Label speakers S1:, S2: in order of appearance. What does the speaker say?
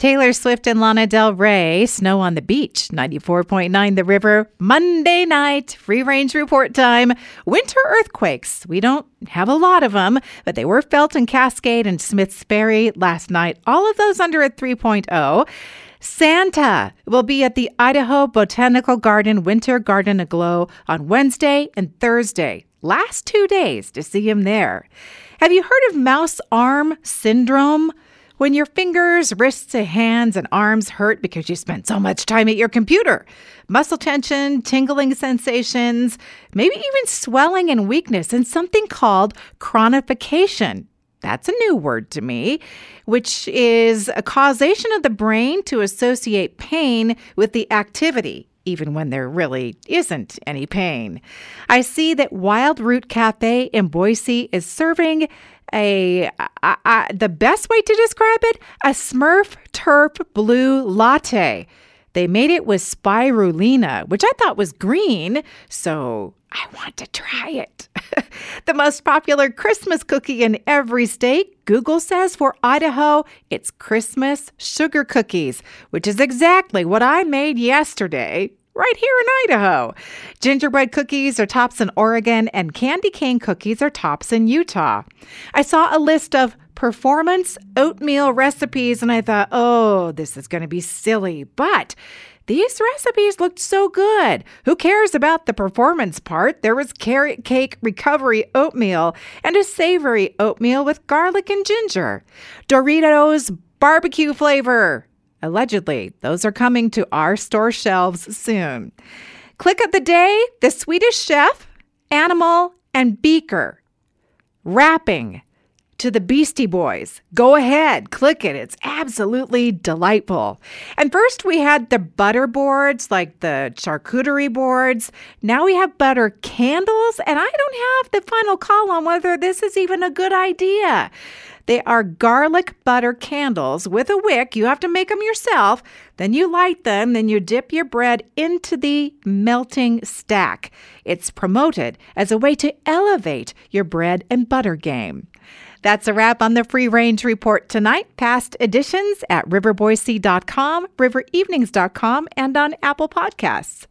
S1: Taylor Swift and Lana Del Rey, Snow on the Beach, 94.9 The River, Monday night, free range report time. Winter earthquakes. We don't have a lot of them, but they were felt in Cascade and Smiths Ferry last night. All of those under a 3.0. Santa will be at the Idaho Botanical Garden Winter Garden Aglow on Wednesday and Thursday. Last two days to see him there. Have you heard of mouse arm syndrome? When your fingers, wrists, hands, and arms hurt because you spent so much time at your computer. Muscle tension, tingling sensations, maybe even swelling and weakness, and something called chronification. That's a new word to me, which is a causation of the brain to associate pain with the activity even when there really isn't any pain. I see that Wild Root Cafe in Boise is serving a, a, a, the best way to describe it a Smurf Turp Blue Latte. They made it with spirulina, which I thought was green, so I want to try it. the most popular Christmas cookie in every state, Google says for Idaho, it's Christmas sugar cookies, which is exactly what I made yesterday right here in Idaho. Gingerbread cookies are tops in Oregon, and candy cane cookies are tops in Utah. I saw a list of performance oatmeal recipes, and I thought, oh, this is going to be silly. But these recipes looked so good. Who cares about the performance part? There was carrot cake recovery oatmeal and a savory oatmeal with garlic and ginger. Doritos barbecue flavor. Allegedly, those are coming to our store shelves soon. Click of the day the Swedish chef, Animal, and Beaker. Rapping to the Beastie Boys. Go ahead, click it. It's absolutely delightful. And first we had the butter boards, like the charcuterie boards. Now we have butter candles, and I don't have the final call on whether this is even a good idea. They are garlic butter candles with a wick. You have to make them yourself. Then you light them, then you dip your bread into the melting stack. It's promoted as a way to elevate your bread and butter game. That's a wrap on the Free Range Report tonight. Past editions at riverboise.com, riverevenings.com, and on Apple Podcasts.